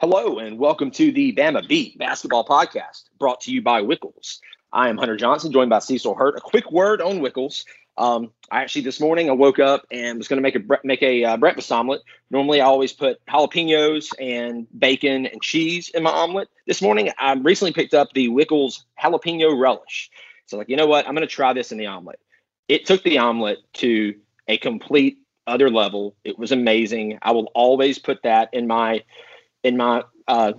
Hello, and welcome to the Bama Beat Basketball Podcast, brought to you by Wickles. I am Hunter Johnson, joined by Cecil Hurt. A quick word on Wickles. Um, I actually this morning I woke up and was going to make a make a uh, breakfast omelet. Normally, I always put jalapenos and bacon and cheese in my omelet. This morning, I recently picked up the Wickles jalapeno relish. So, like, you know what? I'm going to try this in the omelet. It took the omelet to a complete other level. It was amazing. I will always put that in my in my uh,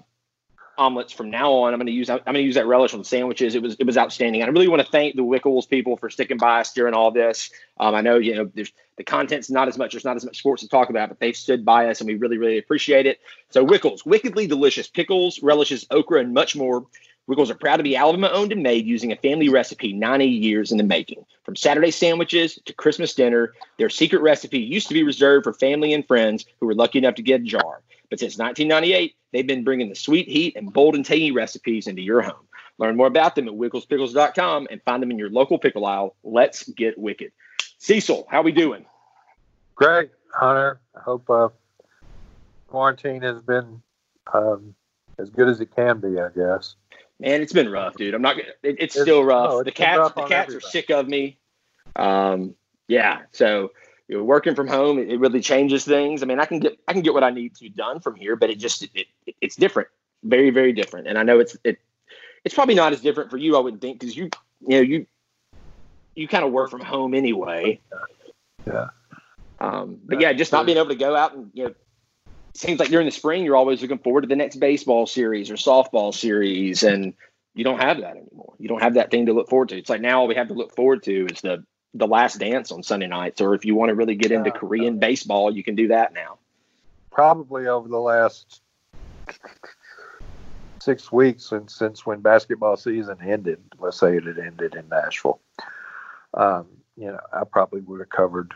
omelets from now on. I'm going to use I'm going to use that relish on sandwiches. It was it was outstanding. And I really want to thank the Wickles people for sticking by us during all this. Um, I know you know there's the content's not as much. There's not as much sports to talk about, but they've stood by us, and we really really appreciate it. So Wickles, wickedly delicious pickles, relishes, okra, and much more. Wickles are proud to be Alabama owned and made using a family recipe 90 years in the making. From Saturday sandwiches to Christmas dinner, their secret recipe used to be reserved for family and friends who were lucky enough to get a jar. But since 1998, they've been bringing the sweet heat and bold and tangy recipes into your home. Learn more about them at wicklespickles.com and find them in your local pickle aisle. Let's get wicked. Cecil, how we doing? Great, Hunter. I hope uh, quarantine has been um, as good as it can be. I guess. Man, it's been rough, dude. I'm not. It, it's, it's, still rough. No, it's the cats, rough the cats are sick of me. Um, yeah. So you know, working from home, it, it, really changes things. I mean, I can get I can get what I need to done from here, but it just it, it, it's different, very very different. And I know it's it it's probably not as different for you, I would think, because you you know you you kind of work from home anyway. Yeah. Um, but yeah, just not being able to go out and you know, it seems like during the spring you're always looking forward to the next baseball series or softball series, and you don't have that anymore. You don't have that thing to look forward to. It's like now all we have to look forward to is the the Last Dance on Sunday nights, or if you want to really get into Korean baseball, you can do that now. Probably over the last six weeks since since when basketball season ended. Let's say it had ended in Nashville. Um, you know, I probably would have covered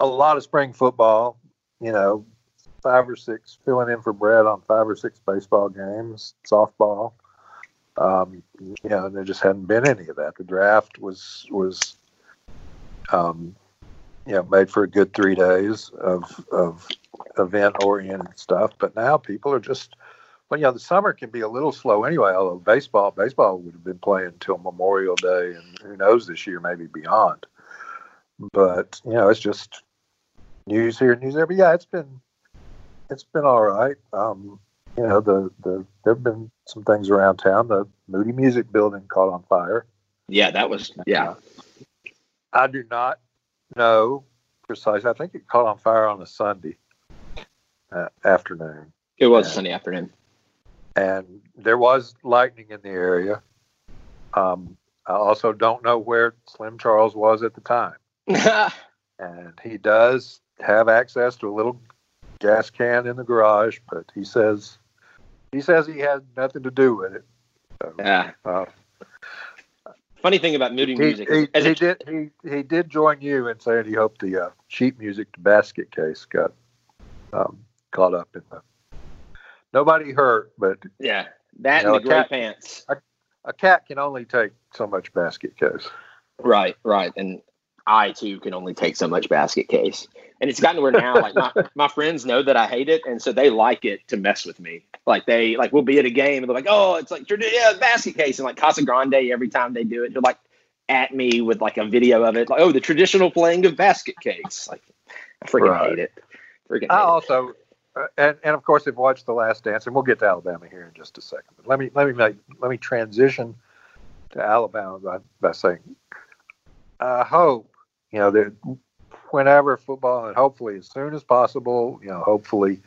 a lot of spring football. You know, five or six filling in for Brad on five or six baseball games, softball. Um, you know, there just hadn't been any of that. The draft was was, um, you know, made for a good three days of of event oriented stuff. But now people are just, well, you know, the summer can be a little slow anyway. Although baseball, baseball would have been playing until Memorial Day, and who knows this year, maybe beyond. But you know, it's just news here, news there. But yeah, it's been it's been all right. Um, you know, the the there have been some things around town. The Moody Music Building caught on fire. Yeah, that was yeah. I do not know precisely. I think it caught on fire on a Sunday uh, afternoon. It was and, Sunday afternoon, and there was lightning in the area. Um, I also don't know where Slim Charles was at the time, and he does have access to a little gas can in the garage, but he says he says he had nothing to do with it. So, yeah. Uh, Funny thing about Moody Music, he, he, he did he he did join you in saying he hoped the uh, sheet music basket case got um, caught up in the. Nobody hurt, but yeah, that you know, and the gray cat, pants. A, a cat can only take so much basket case. Right, right, and I too can only take so much basket case. And it's gotten to where now, like my, my friends know that I hate it, and so they like it to mess with me. Like they like we'll be at a game and they're like, oh, it's like yeah, basket case, and like Casa Grande every time they do it, they're like at me with like a video of it, like oh, the traditional playing of basket case. Like I freaking right. hate it. Freaking. I also. Uh, and, and of course, have watched The Last Dance, and we'll get to Alabama here in just a second. But let me let me make, let me transition to Alabama by, by saying, I hope you know, that whenever football, and hopefully as soon as possible, you know, hopefully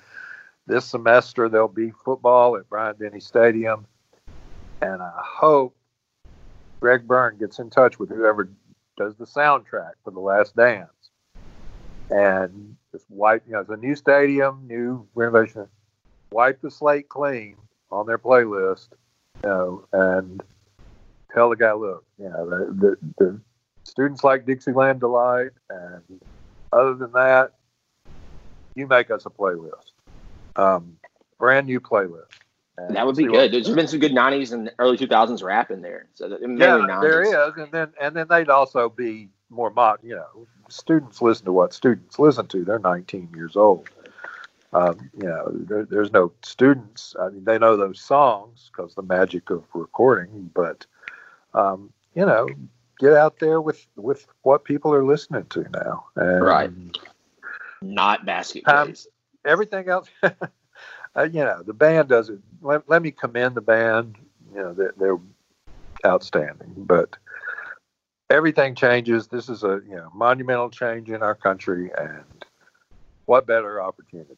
this semester there'll be football at Bryant Denny Stadium, and I hope Greg Byrne gets in touch with whoever does the soundtrack for The Last Dance, and just wipe, you know, it's a new stadium, new renovation, wipe the slate clean on their playlist, you know, and tell the guy, look, you know, the, the, the students like Dixieland Delight, and other than that, you make us a playlist, um, brand new playlist. And that would be good. There's been some good '90s and early 2000s rap in there. So yeah, 90s. there is, and then and then they'd also be more modern. You know, students listen to what students listen to. They're 19 years old, Um, you know, there, there's no students. I mean, they know those songs because the magic of recording. But um, you know, get out there with with what people are listening to now. And Right. Not basketball. Um, everything else, uh, you know, the band does it. Let, let me commend the band. You know, they're, they're outstanding, but everything changes. This is a you know monumental change in our country, and what better opportunity?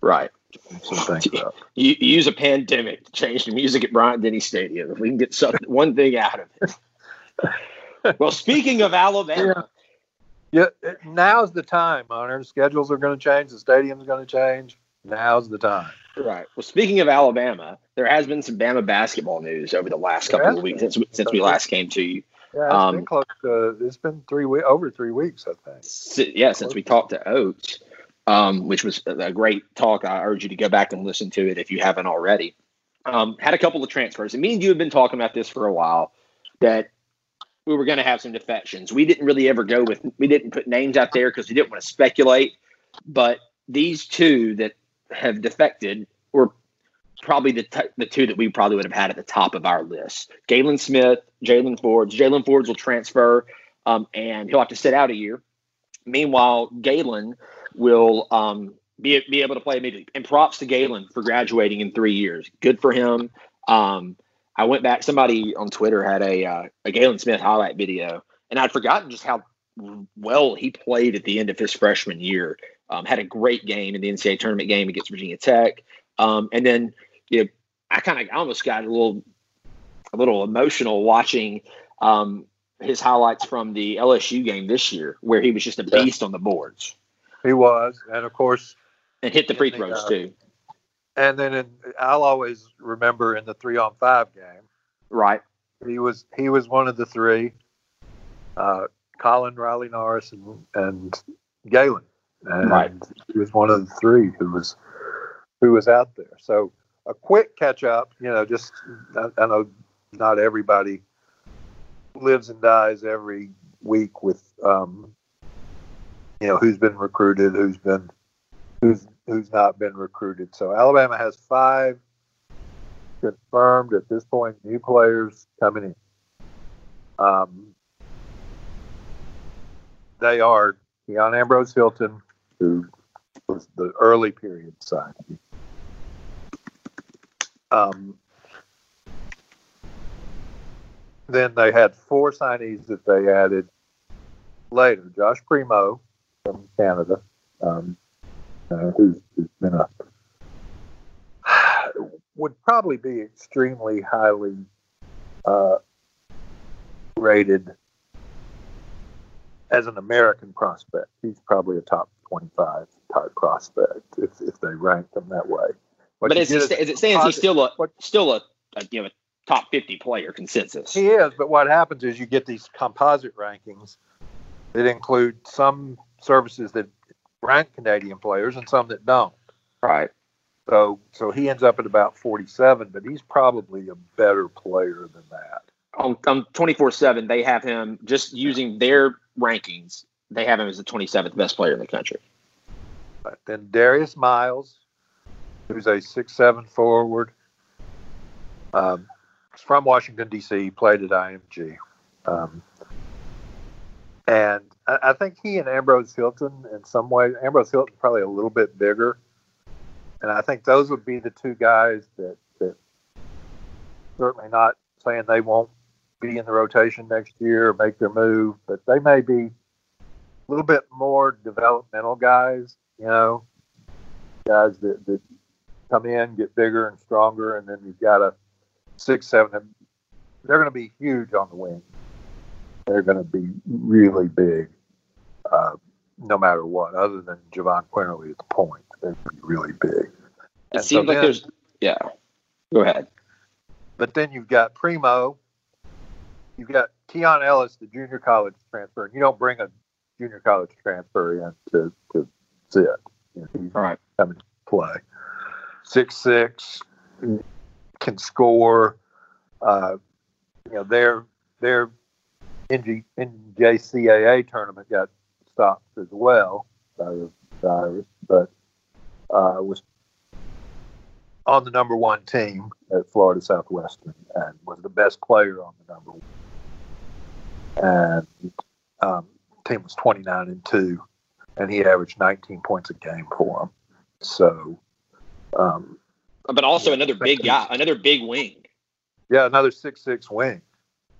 right. to clean Some things. You, you use a pandemic to change the music at Bryant Denny Stadium. If we can get some, one thing out of it. well, speaking of Alabama, Yeah, it- now's the time, Hunter. Schedules are going to change. The stadium's going to change. Now's the time. right. Well, speaking of Alabama, there has been some Bama basketball news over the last couple of weeks since, since we last came to you. Yeah, it's Um, been close. To, it's been three weeks, over three weeks, I think. Si- yeah, since we talked to Oats, um, which was a a great talk. I urge you to go back and listen to it if you haven't already. Um, had a couple of transfers, and me and you have been talking about this for a while. That we were going to have some defections. We didn't really ever go with. We didn't put names out there because we didn't want to speculate. But these two that have defected were probably the t- the two that we probably would have had at the top of our list. Galen Smith, Jalen Forbes. Jalen Forbes will transfer, um, and he'll have to sit out a year. Meanwhile, Galen will um, be be able to play immediately. And props to Galen for graduating in three years. Good for him. Um, I went back. Somebody on Twitter had a uh, a Galen Smith highlight video, and I'd forgotten just how well he played at the end of his freshman year. Um, had a great game in the NCAA tournament game against Virginia Tech, um, and then you know, I kind of almost got a little a little emotional watching um, his highlights from the LSU game this year, where he was just a Yeah. beast on the boards He was, and of course, and hit the free Yeah, throws uh, too. And then in, I'll always remember in the three on five game, Right. he was he was one of the three. Uh, Colin Riley Norris and, and Galen, and Right. he was one of the three who was who was out there. So a quick catch up, you know, just I, I know not everybody lives and dies every week with um, you know who's been recruited, who's been who's who's not been recruited. So Alabama has five confirmed at this point new players coming in. Um, they are Keon Ambrose Hilton, who was the early period signing. Um, then they had four signees that they added later. Josh Primo from Canada, um, uh, who's, who's been a would probably be extremely highly uh, rated as an American prospect. He's probably a top 25 type prospect if, if they ranked him that way. What but as, it, is as it stands, he's still a what- still a, a you know a top fifty player consensus. He is, but what happens is you get these composite rankings that include some services that rank Canadian players and some that don't. Right. So, so he ends up at about 47, but he's probably a better player than that. On on twenty four seven, they have him just using their rankings. They have him as the twenty seventh best player in the country. But then Darius Miles, who's a six-seven forward, um, from Washington D.C. Played at IMG, um, and I, I think he and Ambrose Hilton, in some way, Ambrose Hilton probably a little bit bigger, and I think those would be the two guys that that certainly not saying they won't be in the rotation next year or make their move, but they may be a little bit more developmental guys, you know, guys that, that come in, get bigger and stronger, and then you've got a six, seven. They're going to be huge on the wing. They're going to be really big, uh, no matter what, other than Jahvon Quinerly at the point. To be really big. It And so seems like then- there's yeah. Go ahead. But then you've got Primo. You've got Keon Ellis, the junior college transfer. And you don't bring a junior college transfer in to, to sit. You know, All right. coming to play. Six six can score. Uh, you know, their their NG, NJCAA tournament got as well by the virus, but uh, was on the number one team at Florida Southwestern and was the best player on the number one. And um, team was 29 and two, and he averaged 19 points a game for them. So, um, but also another big guy, another big wing. Yeah, another six six wing.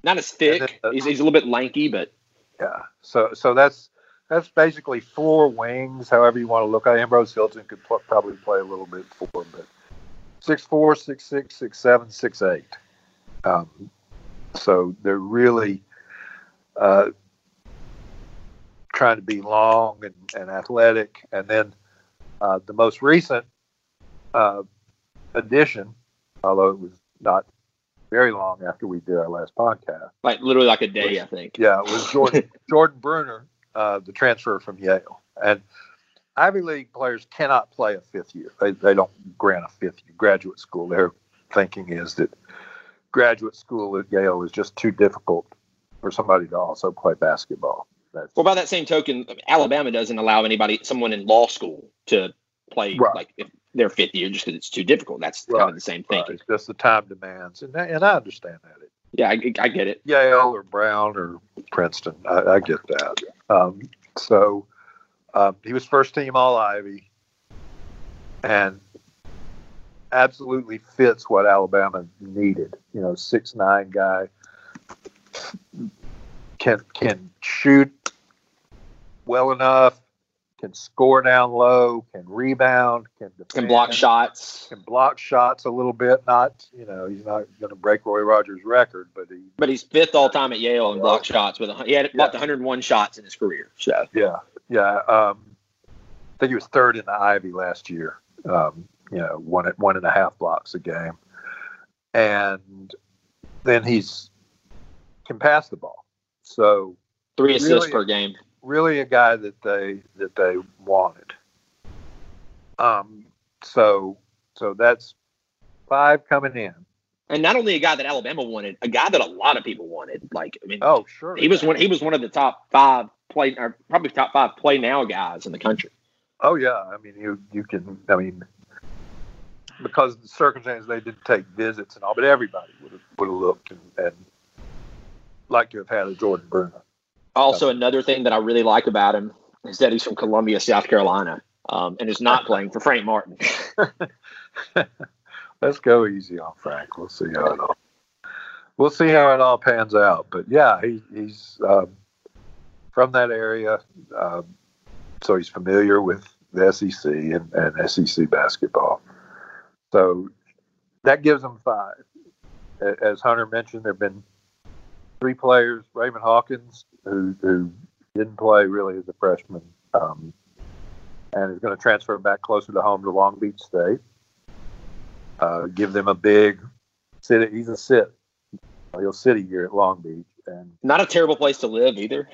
Not as thick. Then, uh, he's, he's a little bit lanky, but yeah. So so that's that's basically four wings. However you want to look at it. Ambrose Hilton could pl- probably play a little bit for, but six four, six six, six seven, six eight. Um, so they're really uh, trying to be long and, and athletic. And then uh, the most recent uh, addition, although it was not very long after we did our last podcast, like literally like a day, was, I think. Yeah, it was Jordan Jordan Bruner, uh, the transfer from Yale, and Ivy League players cannot play a fifth year. They, they don't grant a fifth year graduate school. Their thinking is that graduate school at Yale is just too difficult for somebody to also play basketball. That's, well, by that same token, Alabama doesn't allow anybody, someone in law school, to play right. like if their fifth year just because it's too difficult. That's right. kind of the same thing. Right. It's just the time demands, and and I understand that. Yeah, I, I get it. Yale or Brown or Princeton, I, I get that. Um, so um, he was first team All Ivy, and absolutely fits what Alabama needed. You know, six nine guy can can shoot well enough, can score down low, can rebound, can defend, can block shots, can block shots a little bit. Not you know he's not going to break Roy Rogers' record, but he but he's fifth all time at Yale in block shots with a, he had yeah. 101 shots in his career. So yeah, yeah. Um, I think he was third in the Ivy last year. Um, you know, one at one and a half blocks a game, and then he's can pass the ball. So three assists really, per game. Really, a guy that they that they wanted. Um. So so that's five coming in. And not only a guy that Alabama wanted, a guy that a lot of people wanted. Like I mean, oh sure, he was one. He was one of the top five play, or probably top five play now guys in the country. Oh yeah, I mean you you can. I mean because of the circumstances they didn't take visits and all, but everybody would have would have looked and, and like to have had a Jordan Bruner. Also, another thing that I really like about him is that he's from Columbia, South Carolina, um, and is not playing for Frank Martin. Let's go easy on Frank. We'll see how it all. We'll see how it all pans out. But yeah, he, he's um, from that area, um, so he's familiar with the SEC and, and SEC basketball. So that gives him five. As Hunter mentioned, there have been three players, Raymond Hawkins, who, who didn't play really as a freshman, um, and is going to transfer back closer to home to Long Beach State. Uh, give them a big sit. He's a sit. He'll sit a year at Long Beach, and not a terrible place to live either.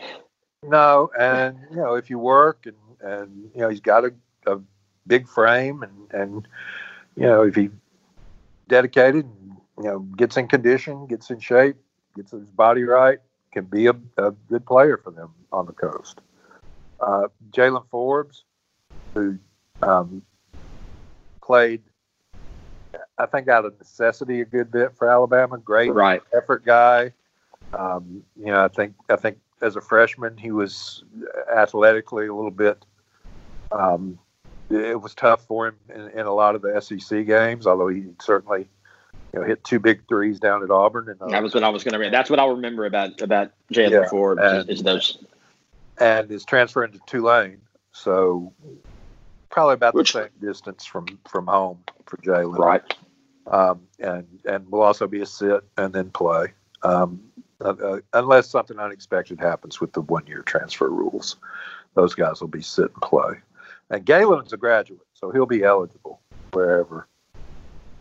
No, and you know if you work and and you know he's got a, a big frame and and you know if he dedicated, you know gets in condition, gets in shape, gets his body right, can be a, a good player for them on the coast. Uh, Jalen Forbes, who um, played, I think, out of necessity a good bit for Alabama. Great right. effort guy. Um, you know, I think I think as a freshman he was athletically a little bit. Um, it was tough for him in, in, a lot of the SEC games, although he certainly you know, hit two big threes down at Auburn. And, uh, that was what I was going to. That's what I'll remember about about Jalen yeah, Forbes and, is, those. And his transfer into Tulane, so probably about Which, the same distance from from home for Jalen. Right. Um, and and will also be a sit and then play, um, uh, uh, unless something unexpected happens with the one year transfer rules. Those guys will be sit and play. And Galen's a graduate, so he'll be eligible wherever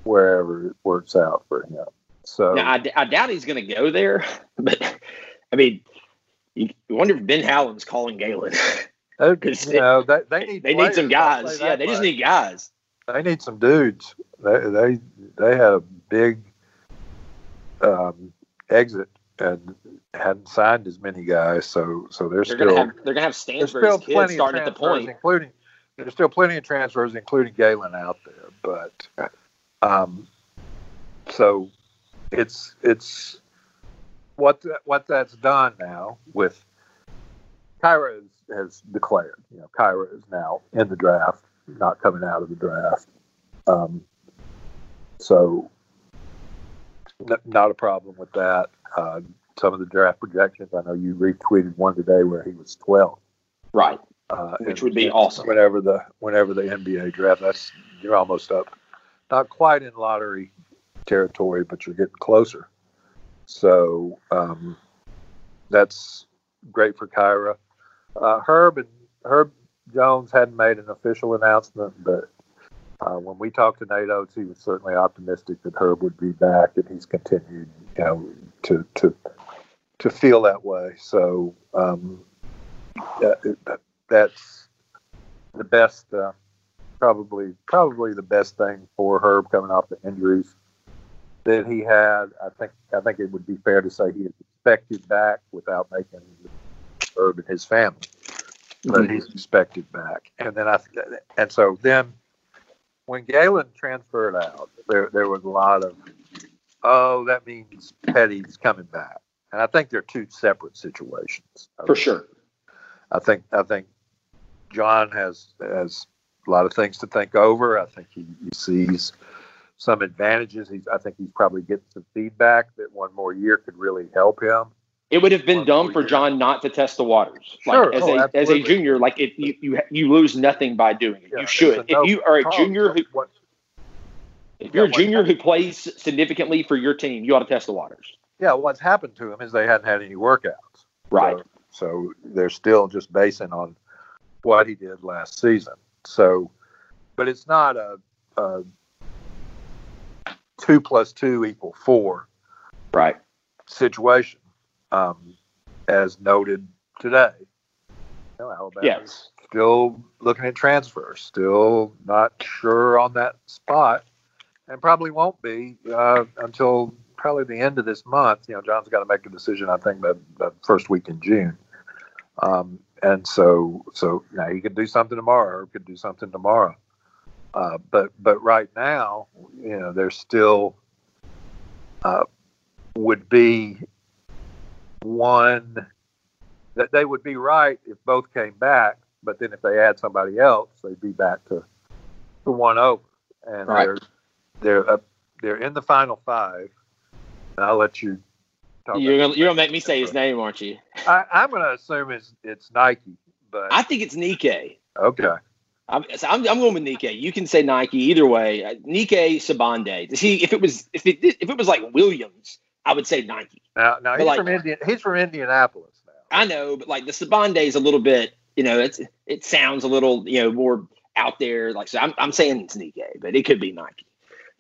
wherever it works out for him. So now, I, I doubt he's going to go there, but I mean, you wonder if Ben Howland's calling Galen. Because you know, they, they need they need some guys. Yeah, they just need guys. They need some dudes. They they they had a big um, exit and hadn't signed as many guys, so so they're, they're still gonna have, they're gonna have Stansbury's kids starting at the point, including there's still plenty of transfers, including Galen out there. But um, so it's it's what th- what that's done now with Kira has, has declared. You know, Kira is now in the draft, not coming out of the draft. Um, so n- not a problem with that. Uh, some of the draft projections, I know you retweeted one today where he was 12. Right. Uh, Which would be awesome. Whenever the whenever the NBA draft, that's you're almost up, not quite in lottery territory, but you're getting closer. So um, that's great for Kira. Uh, Herb and Herb Jones hadn't made an official announcement, but uh, when we talked to Nate Oats, he was certainly optimistic that Herb would be back, and he's continued, you know, to to to feel that way. So um, that, that- that's the best, uh, probably probably the best thing for Herb coming off the injuries that he had. I think I think it would be fair to say he is expected back without making Herb and his family, but mm-hmm. he's expected back. And then I and so then when Galen transferred out, there there was a lot of oh that means Petty's coming back, and I think they're two separate situations. For sure. I think I think John has has a lot of things to think over. I think he, he sees some advantages. He's I think he's probably getting some feedback that one more year could really help him. It would have been One dumb for year. John not to test the waters. Like, Sure. as, Oh, a, as a junior, like if you, you you lose nothing by doing it. Yeah, you should. no If you are a junior who What- if you're a Yeah, what junior who plays significantly for your team, you ought to test the waters. yeah, what's happened to him is they hadn't had any workouts. Right. So, so they're still just basing on what he did last season. So, but it's not a, a two plus two equal four Right. situation, um, as noted today. You know, Alabama Yes. still looking at transfers, still not sure on that spot, and probably won't be uh, until probably the end of this month. You know, John's got to make a decision, I think, by the first week in June. Um, and so, so now he could do something tomorrow, or could do something tomorrow. Uh, but but right now, you know, there's still uh, would be one that they would be right if both came back, but then if they add somebody else, they'd be back to to one over, and Right. they're they're uh, they're in the final five. And I'll let you. Talk You're gonna you're gonna make me say his name, aren't you? I, I'm going to assume it's it's Nike, but I think it's Nike. okay. I'm, so I'm, I'm going with Nike. You can say Nike either way. Uh, Nike Sibande. See, if it was if it if it was like Williams, I would say Nike. Now now he's like- from Indian. He's from Indianapolis now. I know, but like the Sibande is a little bit, you know, it's it sounds a little, you know, more out there. Like so, I'm I'm saying it's Nike, but it could be Nike.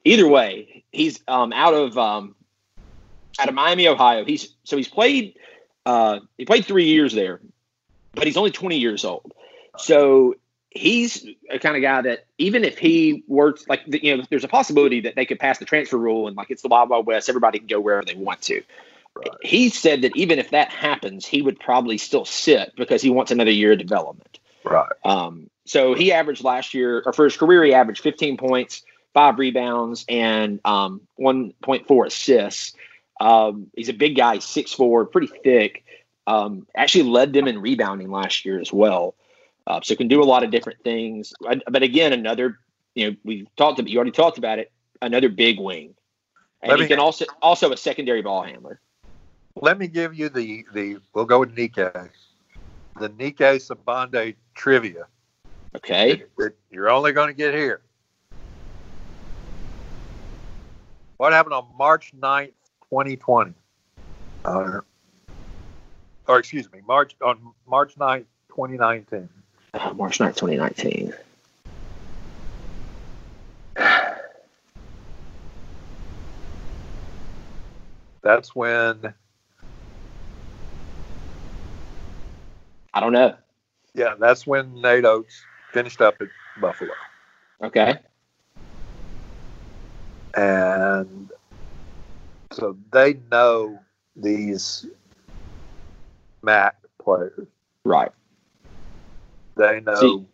Either way, he's um out of um out of Miami, Ohio. He's so he's played uh he played three years there, but he's only 20 years old. So he's a kind of guy that even if he works like you know, there's a possibility that they could pass the transfer rule and like it's the Wild Wild West, everybody can go wherever they want to Right. he said that even if that happens, he would probably still sit because he wants another year of development. Right. Um, so he averaged last year, or for his career, he averaged 15 points, five rebounds, and um, 1.4 assists. Um, he's a big guy, six four, pretty thick. Um, actually led them in rebounding last year as well. Uh, so can do a lot of different things. But again, another, you know, we talked about, you already talked about it, another big wing. And Let he me- can also also a secondary ball handler. Let me give you the the. We'll go with Nike. The Nike Sibande trivia. Okay. that- that you're only going to get here. What happened on March 9th, 2020? Uh, or excuse me, March on March 9th, 2019. Uh, March 9th, 2019. That's when, I don't know. yeah, that's when Nate Oats finished up at Buffalo. Okay. And so they know these MAC players. Right. They know See-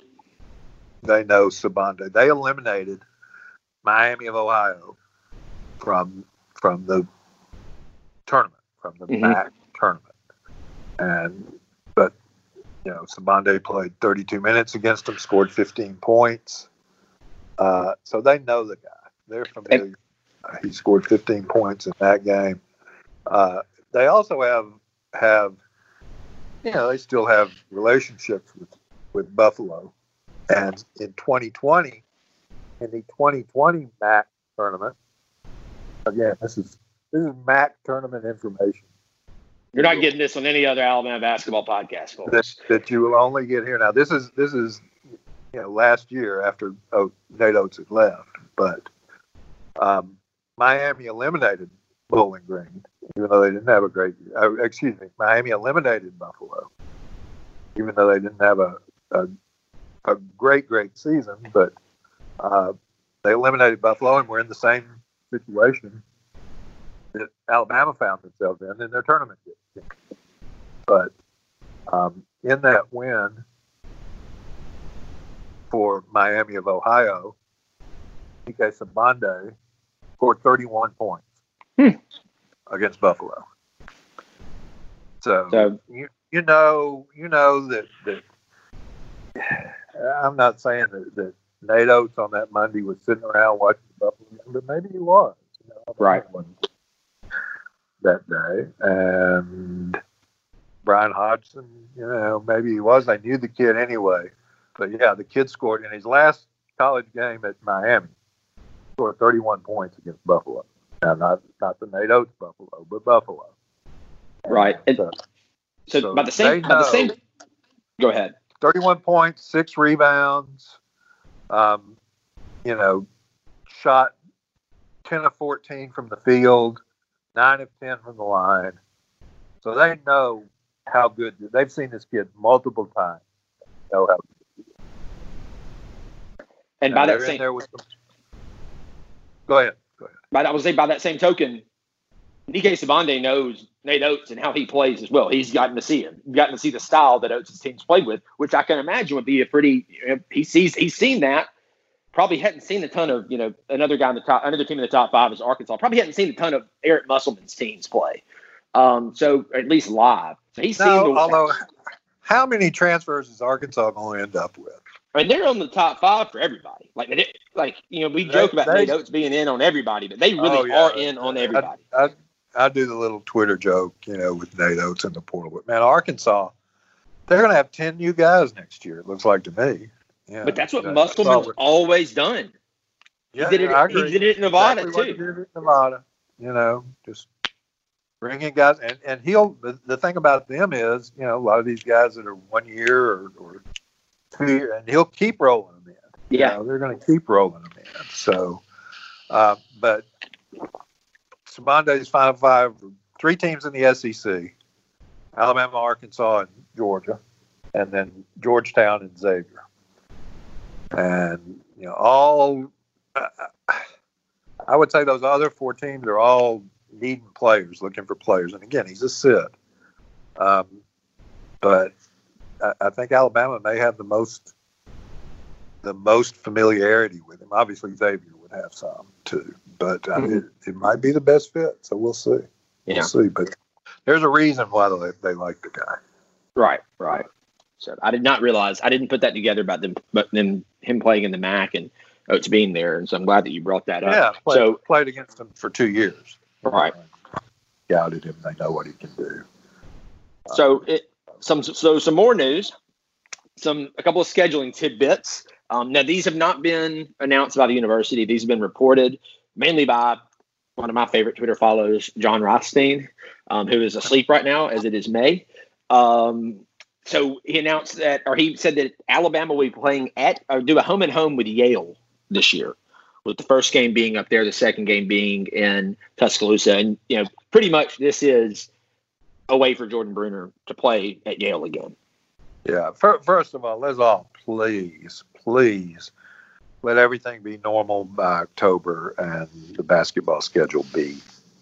they know Sibande. They eliminated Miami of Ohio from from the tournament, from the Mhm. MAC tournament, and but you know Sibande played 32 minutes against them, scored 15 points. Uh, so they know the guy. They're familiar. Uh, he scored 15 points in that game. Uh, they also have have you know they still have relationships with with Buffalo, and in 2020, in the 2020 MAC tournament, again this is this is MAC tournament information You're not getting this on any other Alabama basketball podcast, that, folks. that you will only get here. Now this is this is you know last year after oh, Nate Oats had left, but um, Miami eliminated Bowling Green, even though they didn't have a great. Uh, excuse me, Miami eliminated Buffalo, even though they didn't have a a, a great great season, but uh, they eliminated Buffalo and were in the same situation that Alabama found themselves in in their tournament. But um, in that win for Miami of Ohio, Ike Sibande scored 31 points Hmm. against Buffalo. So, So you, you know you know that that I'm not saying that, that Nate Oats on that Monday was sitting around watching the Buffalo game, but maybe he was. You know, Right. That day, and Bryan Hodgson, you know, maybe he was. I knew the kid anyway, but yeah, the kid scored in his last college game at Miami, scored 31 points against Buffalo. Now, not not the Nate Oats Buffalo, but Buffalo. Right. And, And- uh, so, So by the same by the same go ahead. 31 points, six rebounds. Um, you know, shot 10 of 14 from the field, 9 of 10 from the line. So they know how good they've seen this kid multiple times. They know how And by Now, that same there with them. Go ahead. Go ahead. by I would say by that same token, Nike Sibande knows Nate Oats and how he plays as well. He's gotten to see him, gotten to see the style that Oats' teams played with, which I can imagine would be a pretty. You know, he sees he's seen that. Probably hadn't seen a ton of you know another guy in the top another team in the top five is Arkansas. Probably hadn't seen a ton of Eric Musselman's teams play. Um, so at least live. So he's seen No, the. although, how many transfers is Arkansas going to end up with? I mean, they're on the top five for everybody. Like, they, like you know, we They- joke about they- Nate Oats being in on everybody, but they really Oh, yeah. are in on everybody. I, I do the little Twitter joke, you know, with Nate Oats in the portal. But man, Arkansas, they're going to have 10 new guys next year, it looks like to me. Yeah, but that's what Yeah, Musselman's what- always done. Yeah, He did it. I He did it in Nevada Exactly too. Nevada, you know, just bring in guys. And, and he'll, the, the thing about them is, you know, a lot of these guys that are one year or, or two year, and he'll keep rolling them in. You Yeah, know, they're going to keep rolling them in. So, uh, but Sibande's Final Five, three teams in the SEC Alabama, Arkansas, and Georgia, and then Georgetown and Xavier. And, you know, all, uh, I would say those other four teams are all needing players, looking for players. And again, he's a Sid. Um, but I, I think Alabama may have the most the most familiarity with him. Obviously, Xavier would have some too, but uh, Mhm. it, it might be the best fit. So we'll see. yeah, We'll see. But there's a reason why they, they like the guy. right, right. So I did not realize I didn't put that together about them, but then him playing in the MAC and Oats being there, and so I'm glad that you brought that up. Yeah, played, So played against him for two years. Right. Scouted him. They know what he can do. So it some so some more news, some a couple of scheduling tidbits. Um, now these have not been announced by the university. These have been reported mainly by one of my favorite Twitter followers, Jon Rothstein, um, who is asleep right now as it is May. Um, so he announced that, or he said that Alabama will be playing at or do a home and home with Yale this year, with the first game being up there, the second game being in Tuscaloosa, and you know pretty much this is a way for Jordan Bruner to play at Yale again. Yeah. First of all, let's all please, please let everything be normal by October and the basketball schedule be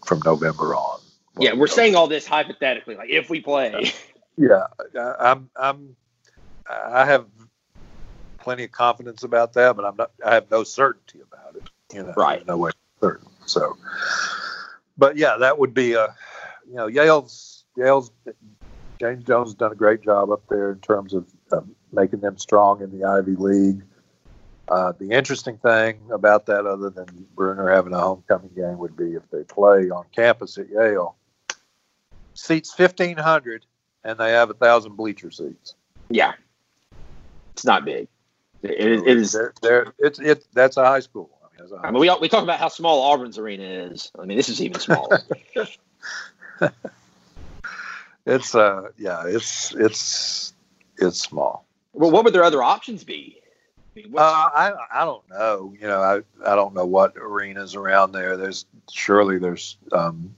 from November on. Yeah, we're saying all this hypothetically, like if we play. Yeah, I'm. I'm. I have plenty of confidence about that, but I'm not. I have no certainty about it. You know, Right. No way certain. So, but yeah, that would be a. You know, Yale's Yale's James Jones has done a great job up there in terms of um, making them strong in the Ivy League. Uh, the interesting thing about that, other than Bruner having a homecoming game, would be if they play on campus at Yale. Seats fifteen hundred, and they have a thousand bleacher seats. Yeah, it's not big. It, it, it is. They're, they're, it's it. That's a high school. I mean, a high I mean, we we talk about how small Auburn's arena is. I mean, this is even smaller. It's uh yeah, it's it's it's small. Well, what would their other options be? I mean, Uh, I I don't know. You know, I I don't know what arenas around there. There's surely there's um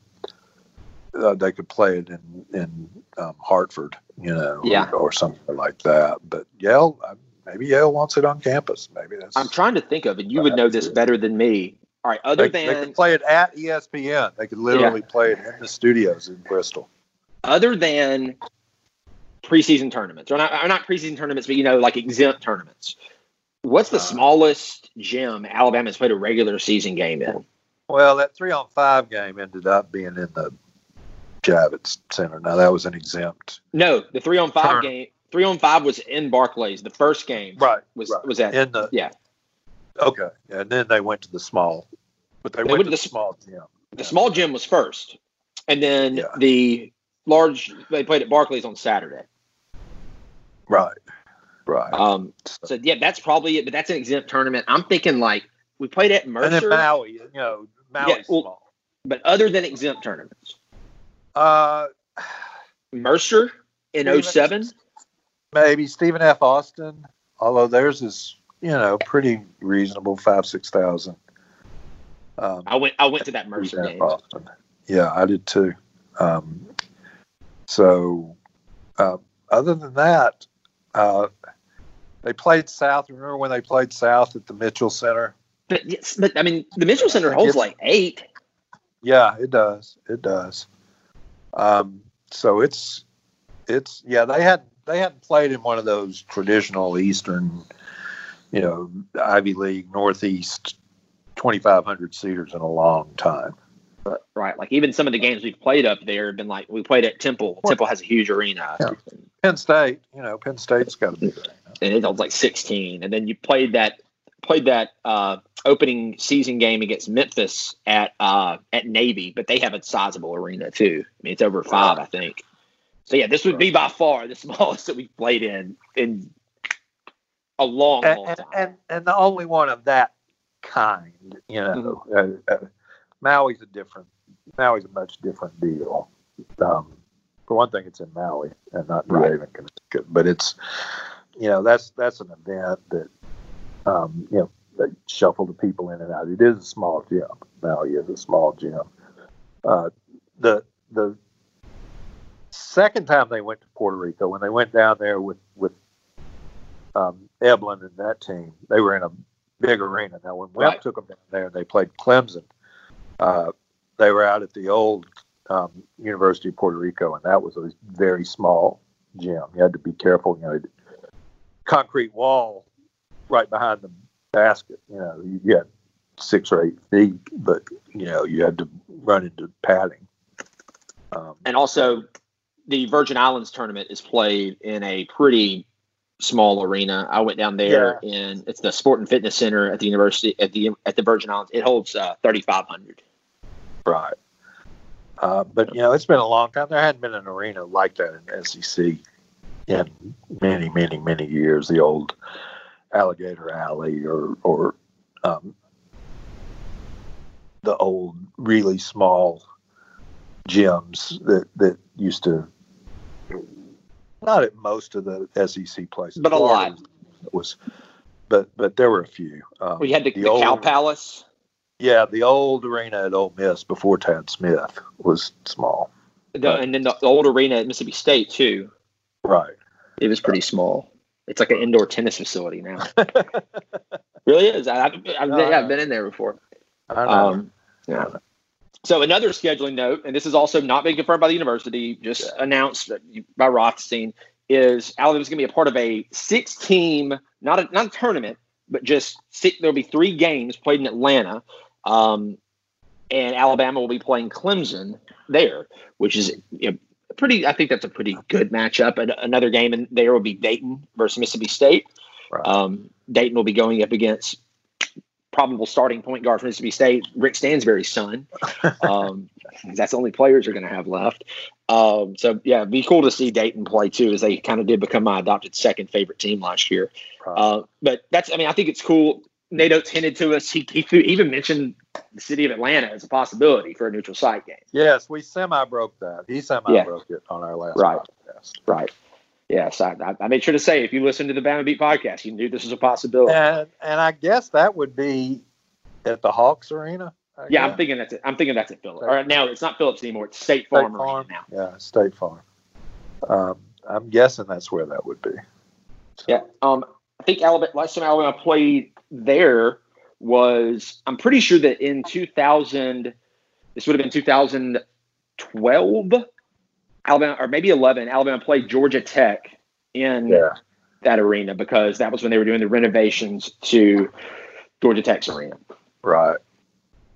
uh, they could play it in in um, Hartford, you know, Yeah. or, or something like that. But Yale, maybe Yale wants it on campus. Maybe that's I'm trying to think of, and you would know this better than me. All right, other they, they than could play it at ESPN. They could literally play it in the studios in Bristol. other than preseason tournaments, or not, or not preseason tournaments, but you know, like exempt tournaments. What's the Uh, smallest gym Alabama's played a regular season game in? Well, that three on five game ended up being in the Javits Center. Now that was an exempt. No, the three on five game. Three on five was in Barclays. The first game Right. was right. was at in the yeah. okay, and then they went to the small, but they, They went, went to the the- small gym. The small gym was first, and then Yeah. the large they played at Barclays on Saturday. Right, right. Um, so yeah, that's probably it. But that's an exempt tournament. I'm thinking like we played at and Mercer, then Maui, you know, Maui's Yeah, well- small. but other than exempt tournaments, Uh, Mercer in Stevens. 07? maybe Stephen F. Austin, although theirs is you know pretty reasonable, five six thousand. Um, I went I went to that Mercer game. Austin. Yeah, I did too. Um, so, uh, other than that, uh, they played South. Remember when they played South at the Mitchell Center? But yes, but I mean the Mitchell Center holds like eight. Yeah, it does. It does. Um, so it's it's yeah they had they hadn't played in one of those traditional Eastern, you know, Ivy League Northeast twenty five hundred seaters in a long time. Right, like even some of the games we've played up there have been like we played at Temple. Temple has a huge arena, Yeah. Penn State, you know, Penn State's got a big arena. and it was like sixteen. And then you played that played that uh, opening season game against Memphis at uh, at Navy, but they have a sizable arena too. I mean, it's over five, I think. So yeah, this would be by far the smallest that we've played in in a long, and, long and, time. and and the only one of that kind, you know, uh, uh, Maui's a different. Maui's a much different deal. Um, for one thing, it's in Maui and not New Right. Haven, Connecticut. But it's, you know, that's that's an event that, um, you know, they shuffle the people in and out. It is a small gym. Maui is a small gym. Uh, the the second time they went to Puerto Rico, when they went down there with with um, Eblin and that team, they were in a big arena. Now, when Wimp Right. took them down there they played Clemson, uh, they were out at the old um, University of Puerto Rico, and that was a very small gym. You had to be careful. You know, concrete wall right behind the basket. You know, you get six or eight feet, but you know, you had to run into padding. Um, and also the Virgin Islands tournament is played in a pretty small arena. I went down there and it's the Sport and Fitness Center at the University at the at the Virgin Islands. It holds uh, 3,500. Right. Uh, but you know, it's been a long time. There hadn't been an arena like that in SEC in many, many, many years. The old Alligator Alley, or or um, the old really small gyms that that used to. Not at most of the SEC places, But a lot. was, but but there were a few. Um, We had the, the the, Cow Palace. Yeah, the old arena at Ole Miss before Tad Smith was small. The, and then the, the old arena at Mississippi State too. Right. It was pretty small. It's like an indoor tennis facility now. really is. I, I've, I've, No, yeah, I've been in there before. I know. Um, yeah. So another scheduling note, and this is also not being confirmed by the university, just announced by Rothstein. is Alabama's going to be a part of a six-team, not a not a tournament, but just six, there'll be three games played in Atlanta, um, and Alabama will be playing Clemson there, which is you know, pretty. I think that's a pretty good matchup. And another game in there will be Dayton versus Mississippi State. Right. Um, Dayton will be going up against probable starting point guard for Mississippi State, Rick Stansbury's son. Um, that's the only players are going to have left. Um, so yeah, it'd be cool to see Dayton play too, as they kind of did become my adopted second favorite team last year. Uh, but that's, I mean, I think it's cool. Oats hinted to us. He, he even mentioned the city of Atlanta as a possibility for a neutral site game. yes, we semi broke that. He semi Yeah. broke it on our last Right. podcast. Right. Yes, I, I- I made sure to say if you listen to the Bama Beat podcast, you knew this was a possibility. And and I guess that would be at the Hawks Arena. I yeah, I'm thinking that's it. I'm thinking that's at Phillips. Or now it's not Phillips anymore. It's State Farm, State Farm. now. Yeah, State Farm. Um, I'm guessing that's where that would be. So, Yeah. Um, I think Alabama last time Alabama played there was I'm pretty sure that in 2000 this would have been 2012 Alabama or maybe 11 Alabama played Georgia Tech in Yeah. that arena because that was when they were doing the renovations to Georgia Tech's arena. Right.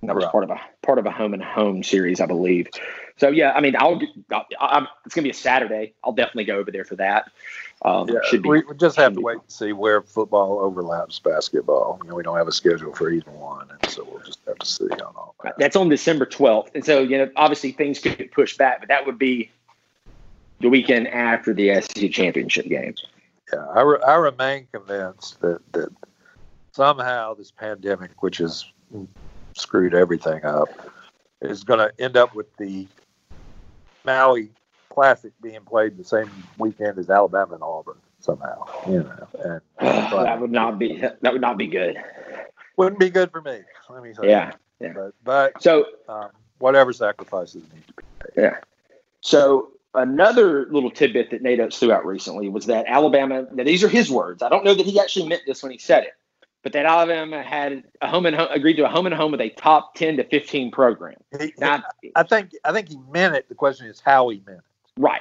And that was Right. part of a part of a home and home series, I believe. So yeah, I mean, I'll, I'll I'm, it's gonna be a Saturday. I'll definitely go over there for that. Um, Yeah, should be we just have to wait and see where football overlaps basketball. You know, we don't have a schedule for either one, and so we'll just have to see on all that. That's on December 12th. And so, you know, obviously things could get pushed back, but that would be the weekend after the SEC championship game. Yeah, I, re- I remain convinced that that somehow this pandemic, which has screwed everything up, is going to end up with the Maui Classic being played the same weekend as Alabama and Auburn somehow. You know, and that would not be that would not be good. wouldn't be good for me. Let me say. Yeah. But but So, um, whatever sacrifices need to be made. yeah. So another little tidbit that Nate Oats threw out recently was that Alabama. Now these are his words. I don't know that he actually meant this when he said it, but that Alabama had a home and home, agreed to a home and home with a top 10 to 15 program. He- Now, I think I think he meant it. The question is how he meant it. right.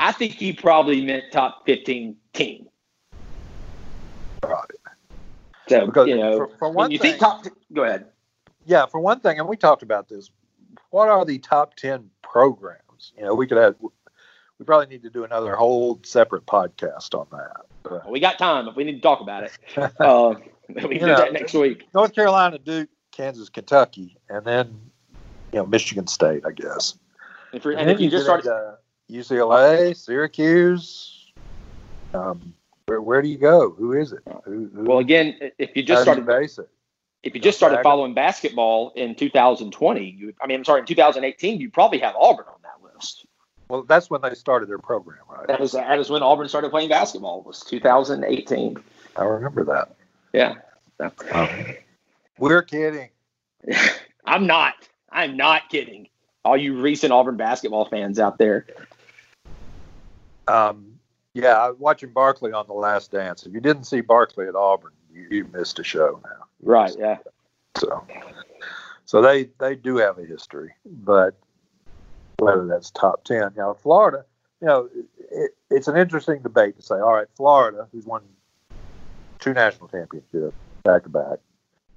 I think he probably meant top 15 team. Right. So Because you know, for- for one you thing- think top, go ahead. Yeah, for one thing, and we talked about this. What are the top ten programs? You know, we could have. We probably need to do another whole separate podcast on that. But We got time if we need to talk about it. Uh, we can You do that next week. North Carolina, Duke, Kansas, Kentucky, and then you know Michigan State, I guess. If, And and if you just started UCLA, Syracuse. Um, where, where do you go? Who is it? Who, who, well, again, if you just you started, base it? if you just started following basketball in 2020, you, I mean, I'm sorry, in 2018, you probably have Auburn on that list. Well, that's when they started their program, right? That was that is when Auburn started playing basketball. Was 2018. I remember that. Yeah, Um, we're kidding. I'm not. I'm not kidding. All you recent Auburn basketball fans out there. Um, yeah, I was watching Barkley on The Last Dance. If you didn't see Barkley at Auburn, you, you missed a show now. Right. Yeah. So, so they they do have a history, but whether that's top ten, you know, Florida, you know, it, it's an interesting debate to say, all right, Florida, who's won two national championships back to back,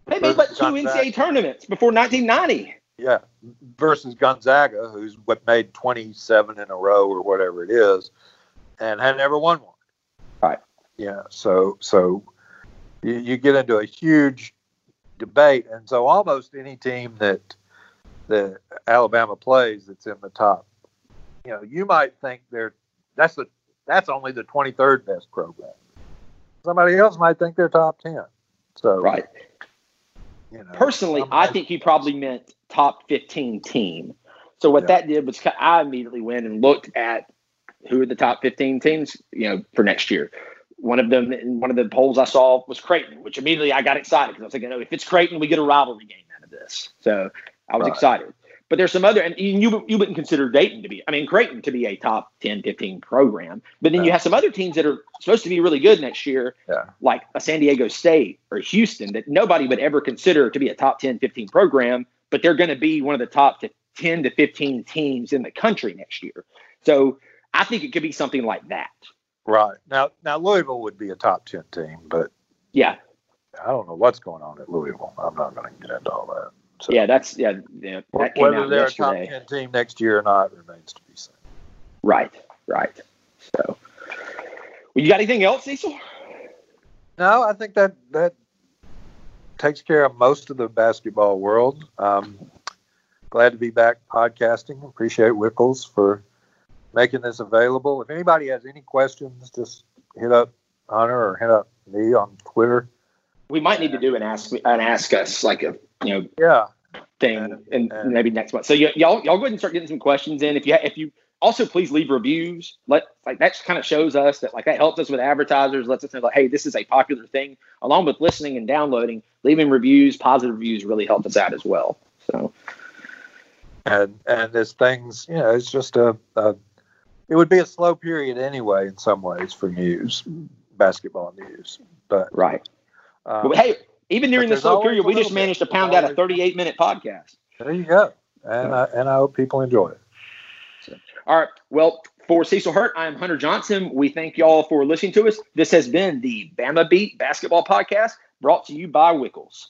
Maybe like two Gonzaga. NCAA tournaments before 1990. yeah, versus Gonzaga, who's what made twenty seven in a row or whatever it is, and had never won one. Right. Yeah. So so you, you get into a huge debate, and so almost any team that that Alabama plays that's in the top, you know, you might think they're that's the that's only the twenty third best program. Somebody else might think they're top ten. So Right. You know, Personally, I think he probably meant top 15 team. So what Yeah. that did was I immediately went and looked at who are the top 15 teams, you know, for next year. One of them, in one of the polls I saw was Creighton, which immediately I got excited because I was thinking, oh, if it's Creighton, we get a rivalry game out of this. So I was Right. excited. But there's some other, and you you wouldn't consider Dayton to be, I mean, Creighton to be a top 10, 15 program. But then you have some other teams that are supposed to be really good next year, Yeah. like a San Diego State or Houston, that nobody would ever consider to be a top 10, 15 program, but they're going to be one of the top to 10 to 15 teams in the country next year. So I think it could be something like that, Right now, now Louisville would be a top ten team, but Yeah, I don't know what's going on at Louisville. I'm not going to get into all that. So yeah, that's yeah, yeah that came whether out they're yesterday. a top ten team next year or not remains to be seen. Right, right. So, well, you got anything else, Cecil? No, I think that that takes care of most of the basketball world. Um, glad to be back podcasting. Appreciate Wickles for making this available. If anybody has any questions, just hit up Hunter or hit up me on Twitter. We might need to do an ask me an ask us like a you know Yeah, thing, And- and, and- maybe next month. So y- y'all y'all go ahead and start getting some questions in. If you ha- if you also please leave reviews. Let like that kind of shows us that like that helps us with advertisers. Lets us know like hey this is a popular thing. Along with listening and downloading, leaving reviews, positive reviews really help us out as well. So and and as things, you know, it's just a, a it would be a slow period anyway in some ways for news, basketball news. But right. um, but hey, even during but the slow period, we just little bit. managed to There's pound out a 38 minute podcast. there you go, and I, and I hope people enjoy it. All right. Well, for Cecil Hurt, I'm Hunter Johnson. We thank y'all for listening to us. This has been the Bama Beat Basketball Podcast brought to you by Wickles.